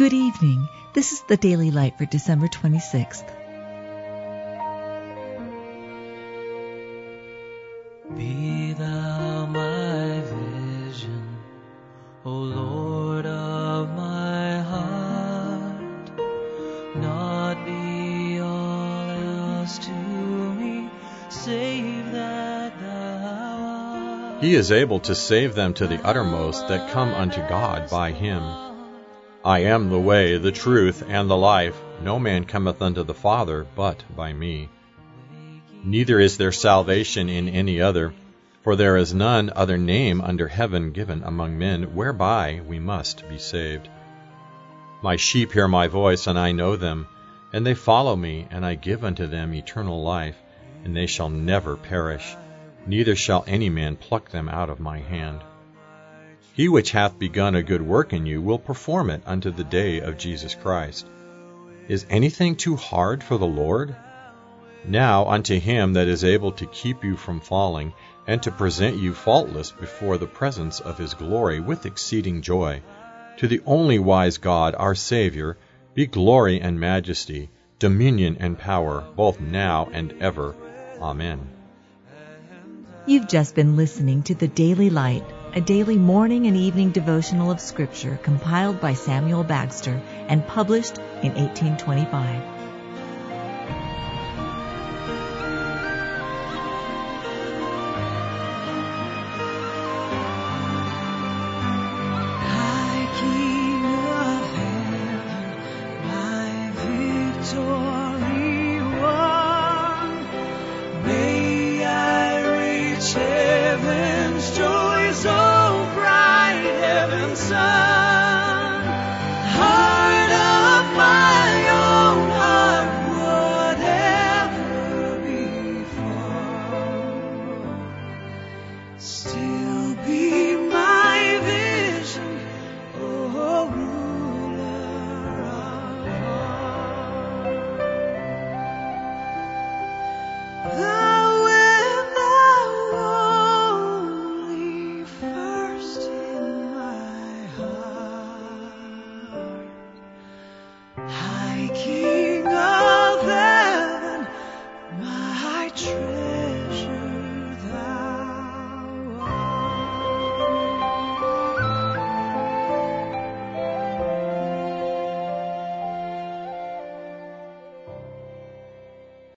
Good evening. This is the Daily Light for December 26th. Be thou my vision, O Lord of my heart, not be all else to me, save that thou art. He is able to save them to the uttermost that come unto God by him. I am the way, the truth, and the life. No man cometh unto the Father but by me. Neither is there salvation in any other, for there is none other name under heaven given among men whereby we must be saved. My sheep hear my voice, and I know them, and they follow me, and I give unto them eternal life, and they shall never perish, neither shall any man pluck them out of my hand. He which hath begun a good work in you will perform it unto the day of Jesus Christ. Is anything too hard for the Lord? Now unto him that is able to keep you from falling, and to present you faultless before the presence of his glory with exceeding joy, to the only wise God our Saviour, be glory and majesty, dominion and power, both now and ever. Amen. You've just been listening to the Daily Light, a daily morning and evening devotional of Scripture compiled by Samuel Bagster and published in 1825. High King sun.